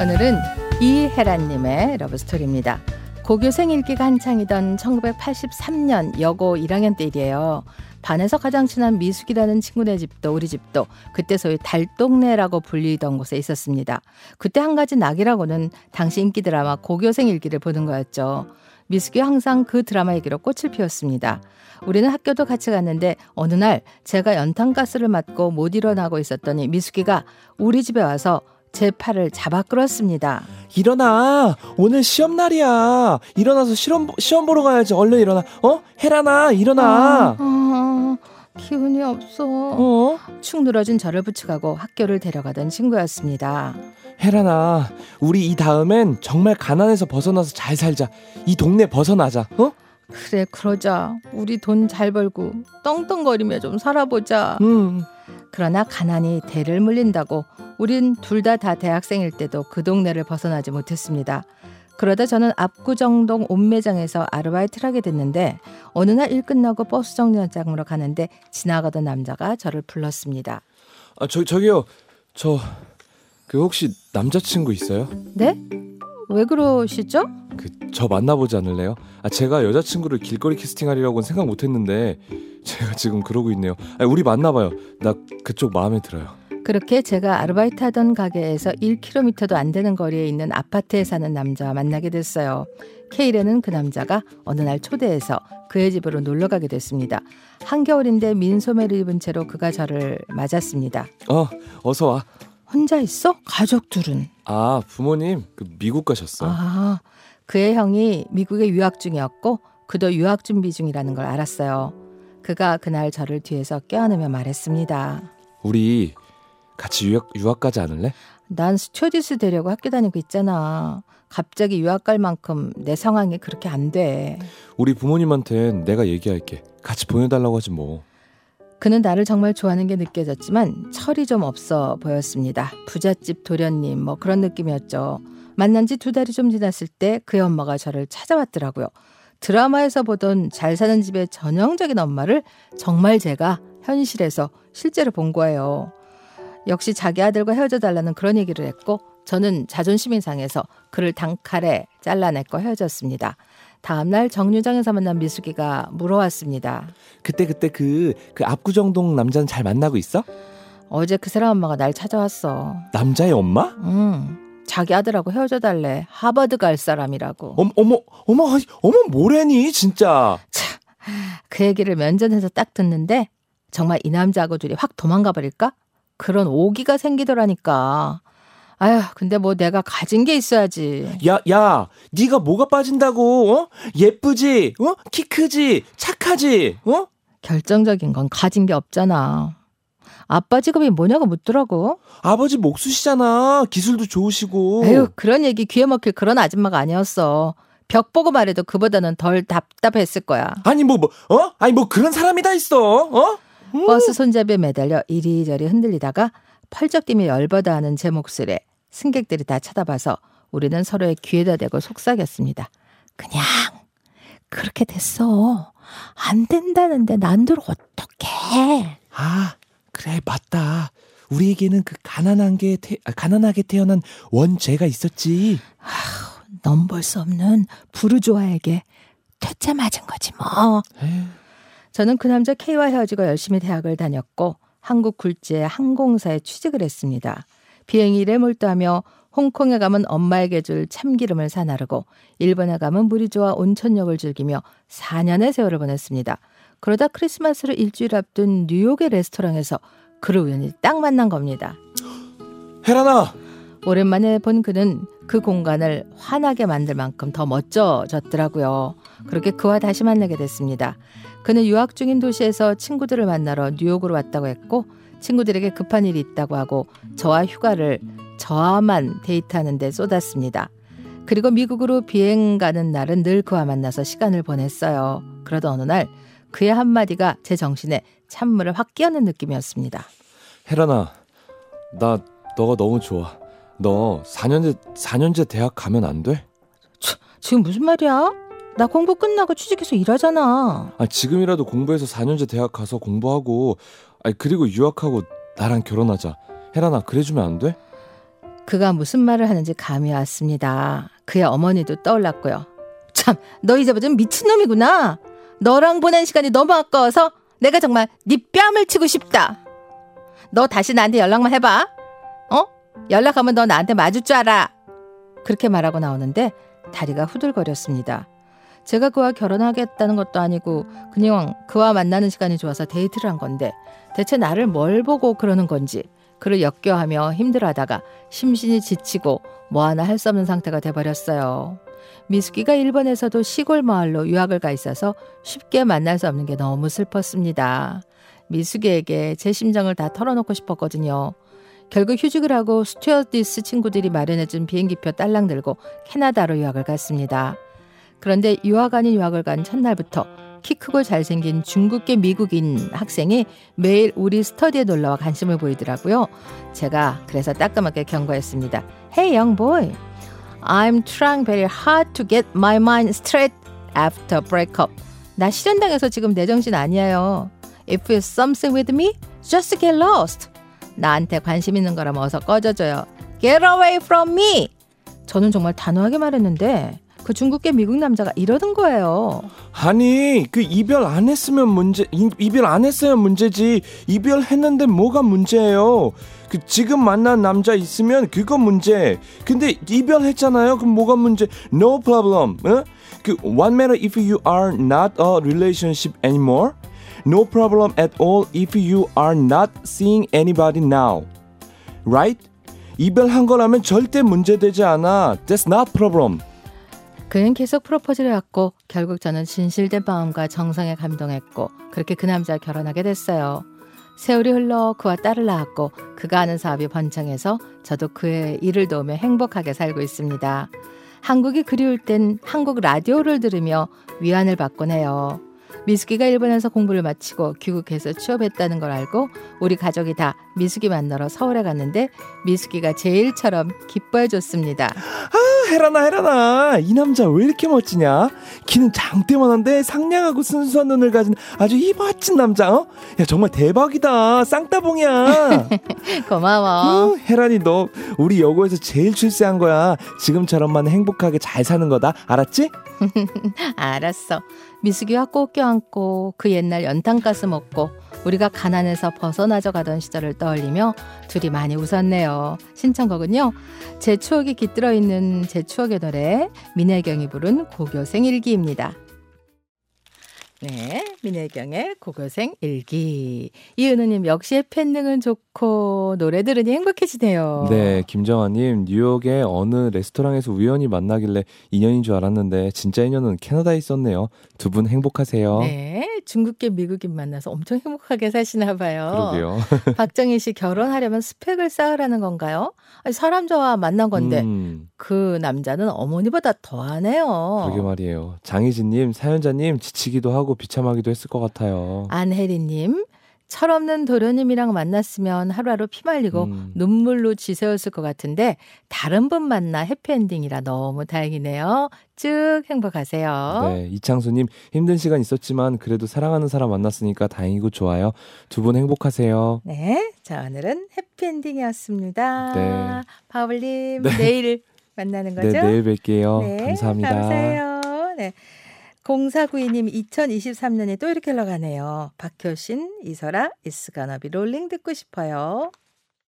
오늘은 이혜란님의 러브스토리입니다. 고교생 일기가 한창이던 1983년 여고 1학년 때 일이에요. 반에서 가장 친한 미숙이라는 친구네 집도 우리 집도 그때 소위 달동네라고 불리던 곳에 있었습니다. 그때 한 가지 낙이라고는 당시 인기 드라마 고교생 일기를 보는 거였죠. 미숙이 항상 그 드라마 얘기로 꽃을 피웠습니다. 우리는 학교도 같이 갔는데 어느 날 제가 연탄가스를 맞고 못 일어나고 있었더니 미숙이가 우리 집에 와서 제 팔을 잡아 끌었습니다. 일어나. 오늘 시험 날이야. 일어나서 시험 시험 보러 가야지. 얼른 일어나. 어? 혜란아, 일어나. 아, 아, 기운이 없어. 어? 축 늘어진 저를 부축하고 학교를 데려가던 친구였습니다. 혜란아, 우리 이 다음엔 정말 가난에서 벗어나서 잘 살자. 이 동네 벗어나자. 어? 그래 그러자. 우리 돈 잘 벌고 떵떵거리며 좀 살아보자. 음. 그러나 가난이 대를 물린다고 우린 둘다다 대학생일 때도 그 동네를 벗어나지 못했습니다. 그러다 저는 압구정동 옷매장에서 아르바이트를 하게 됐는데 어느 날 일 끝나고 버스 정류장으로 가는데 지나가던 남자가 저를 불렀습니다. 아, 저 저기요. 저 그 혹시 남자친구 있어요? 네? 왜 그러시죠? 그 저 만나보지 않을래요? 아 제가 여자친구를 길거리 캐스팅하리라고는 생각 못했는데 제가 지금 그러고 있네요. 아, 우리 만나봐요. 나 그쪽 마음에 들어요. 그렇게 제가 아르바이트 하던 가게에서 1km도 안 되는 거리에 있는 아파트에 사는 남자와 만나게 됐어요. 케일에는 그 남자가 어느 날 초대해서 그의 집으로 놀러 가게 됐습니다. 한겨울인데 민소매를 입은 채로 그가 저를 맞았습니다. 어 어서 와. 혼자 있어? 가족들은? 아 부모님 그 미국 가셨어. 아, 그의 형이 미국에 유학 중이었고 그도 유학 준비 중이라는 걸 알았어요. 그가 그날 저를 뒤에서 껴안으며 말했습니다. 우리 같이 유학 유학 가지 않을래? 난 스튜어디스 되려고 학교 다니고 있잖아. 갑자기 유학 갈 만큼 내 상황이 그렇게 안 돼. 우리 부모님한텐 내가 얘기할게. 같이 보내달라고 하지 뭐. 그는 나를 정말 좋아하는 게 느껴졌지만 철이 좀 없어 보였습니다. 부잣집 도련님 뭐 그런 느낌이었죠. 만난 지 두 달이 좀 지났을 때 그의 엄마가 저를 찾아왔더라고요. 드라마에서 보던 잘 사는 집의 전형적인 엄마를 정말 제가 현실에서 실제로 본 거예요. 역시 자기 아들과 헤어져 달라는 그런 얘기를 했고 저는 자존심이 상해서 그를 단칼에 잘라냈고 헤어졌습니다. 다음날 정류장에서 만난 미숙이가 물어왔습니다. 그때 그때 그 그 압구정동 남자는 잘 만나고 있어? 어제 그 사람 엄마가 날 찾아왔어. 남자의 엄마? 응. 자기 아들하고 헤어져 달래. 하버드 갈 사람이라고. 어머 어머 어머 어머 뭐래니 진짜. 그 얘기를 면전에서 딱 듣는데 정말 이 남자하고 둘이 확 도망가 버릴까? 그런 오기가 생기더라니까. 아휴, 근데 뭐 내가 가진 게 있어야지. 야, 야, 네가 뭐가 빠진다고? 어? 예쁘지? 어? 키 크지? 착하지? 어? 결정적인 건 가진 게 없잖아. 아빠 직업이 뭐냐고 묻더라고. 아버지 목수시잖아. 기술도 좋으시고. 에휴, 그런 얘기 귀에 먹힐 그런 아줌마가 아니었어. 벽 보고 말해도 그보다는 덜 답답했을 거야. 아니 뭐 뭐, 어? 아니 뭐 그런 사람이 다 있어. 어? 음. 버스 손잡이에 매달려 이리저리 흔들리다가 펄쩍 뛰며 열받아 하는 제 목소리에 승객들이 다 쳐다봐서 우리는 서로의 귀에다 대고 속삭였습니다. 그냥 그렇게 됐어. 안 된다는데 난들 어떡해. 아, 그래 맞다. 우리에게는 그 가난한 게 태, 아, 가난하게 태어난 원죄가 있었지. 넘볼 수 없는 부르주아에게 퇴짜 맞은 거지 뭐. 에휴. 저는 그 남자 K와 헤어지고 열심히 대학을 다녔고 한국 굴지의 항공사에 취직을 했습니다. 비행 일에 몰두하며 홍콩에 가면 엄마에게 줄 참기름을 사나르고 일본에 가면 물이 좋아 온천욕을 즐기며 4년의 세월을 보냈습니다. 그러다 크리스마스를 일주일 앞둔 뉴욕의 레스토랑에서 그를 우연히 딱 만난 겁니다. 혜란아, 오랜만에 본 그는 그 공간을 환하게 만들 만큼 더 멋져졌더라고요. 그렇게 그와 다시 만나게 됐습니다. 그는 유학 중인 도시에서 친구들을 만나러 뉴욕으로 왔다고 했고 친구들에게 급한 일이 있다고 하고 저와 휴가를 저와만 데이트하는 데 쏟았습니다. 그리고 미국으로 비행 가는 날은 늘 그와 만나서 시간을 보냈어요. 그러다 어느 날 그의 한마디가 제 정신에 찬물을 확 끼얹는 느낌이었습니다. 혜란아, 나 너가 너무 좋아. 너 4년제 4년제 대학 가면 안 돼? 지금 무슨 말이야? 나 공부 끝나고 취직해서 일하잖아. 아, 지금이라도 공부해서 4년제 대학 가서 공부하고, 아 그리고 유학하고 나랑 결혼하자. 혜란아, 그래주면 안 돼? 그가 무슨 말을 하는지 감이 왔습니다. 그의 어머니도 떠올랐고요. 참, 너 이제부터 미친놈이구나. 너랑 보낸 시간이 너무 아까워서 내가 정말 네 뺨을 치고 싶다. 너 다시 나한테 연락만 해봐. 어? 연락하면 너 나한테 맞을 줄 알아. 그렇게 말하고 나오는데 다리가 후들거렸습니다. 제가 그와 결혼하겠다는 것도 아니고 그냥 그와 만나는 시간이 좋아서 데이트를 한 건데 대체 나를 뭘 보고 그러는 건지 그를 역겨하며 힘들어하다가 심신이 지치고 뭐 하나 할 수 없는 상태가 돼버렸어요. 미숙이가 일본에서도 시골 마을로 유학을 가 있어서 쉽게 만날 수 없는 게 너무 슬펐습니다. 미숙이에게 제 심정을 다 털어놓고 싶었거든요. 결국 휴직을 하고 스튜어디스 친구들이 마련해준 비행기표 딸랑 들고 캐나다로 유학을 갔습니다. 그런데 유학 아닌 유학을 간 첫날부터 키 크고 잘생긴 중국계 미국인 학생이 매일 우리 스터디에 놀러와 관심을 보이더라고요. 제가 그래서 따끔하게 경고했습니다. Hey young boy, I'm trying very hard to get my mind straight after breakup. 나 실현당해서 지금 내 정신 아니에요. If it's something with me, just get lost. 나한테 관심 있는 거라면 어서 꺼져줘요. Get away from me. 저는 정말 단호하게 말했는데 그 중국계 미국 남자가 이러던 거예요. 아니 그 이별 안 했으면 문제 이, 이별 안 했어야 문제지 이별했는데 뭐가 문제예요 그 지금 만난 남자 있으면 그거 문제 근데 이별했잖아요 그럼 뭐가 문제 no problem 어? 그 what matter if you are not a relationship anymore no problem at all if you are not seeing anybody now right 이별한 거라면 절대 문제되지 않아 that's not problem 그는 계속 프로포즈를 했고 결국 저는 진실된 마음과 정성에 감동했고 그렇게 그 남자 결혼하게 됐어요. 세월이 흘러 그와 딸을 낳았고 그가 하는 사업이 번창해서 저도 그의 일을 도우며 행복하게 살고 있습니다. 한국이 그리울 땐 한국 라디오를 들으며 위안을 받곤 해요. 미숙이가 일본에서 공부를 마치고 귀국해서 취업했다는 걸 알고 우리 가족이 다 미숙이 만나러 서울에 갔는데 미숙이가 제일처럼 기뻐해 줬습니다. 아 헤라나 헤라나 이 남자 왜 이렇게 멋지냐? 키는 장대만한데 상냥하고 순수한 눈을 가진 아주 이 멋진 남자 어? 야 정말 대박이다. 쌍따봉이야. 고마워. 어, 헤란이 너 우리 여고에서 제일 출세한 거야. 지금처럼만 행복하게 잘 사는 거다. 알았지? 알았어. 미숙이와 꼭 껴안고 그 옛날 연탄가스 먹고 우리가 가난해서 벗어나져 가던 시절을 떠올리며 둘이 많이 웃었네요. 신청곡은요. 제 추억이 깃들어 있는 제 추억의 노래 민혜경이 부른 고교생 일기입니다. 네, 민혜경의 고교생 일기. 이은우님 역시 팬능은 좋고 노래 들으니 행복해지네요. 네, 김정아님 뉴욕의 어느 레스토랑에서 우연히 만나길래 인연인 줄 알았는데 진짜 인연은 캐나다에 있었네요. 두 분 행복하세요. 네, 중국계 미국인 만나서 엄청 행복하게 사시나 봐요. 그러게요. 박정희 씨 결혼하려면 스펙을 쌓으라는 건가요? 아니, 사람 좋아 만난 건데 음, 그 남자는 어머니보다 더하네요. 그러게 말이에요. 장희진님, 사연자님 지치기도 하고 비참하기도 했을 것 같아요. 안혜리님 철없는 도련님이랑 만났으면 하루하루 피말리고 음. 눈물로 지새웠을 것 같은데 다른 분 만나 해피엔딩이라 너무 다행이네요. 쭉 행복하세요. 네, 이창수님 힘든 시간 있었지만 그래도 사랑하는 사람 만났으니까 다행이고 좋아요. 두 분 행복하세요. 네, 자 오늘은 해피엔딩이었습니다. 네. 바울님 네. 내일 만나는 거죠? 네, 내일 뵐게요. 네, 감사합니다. 감사해요. 네. 0492님 2023년이 또 이렇게 흘러가네요. 박효신, 이설아, be rolling 듣고 싶어요.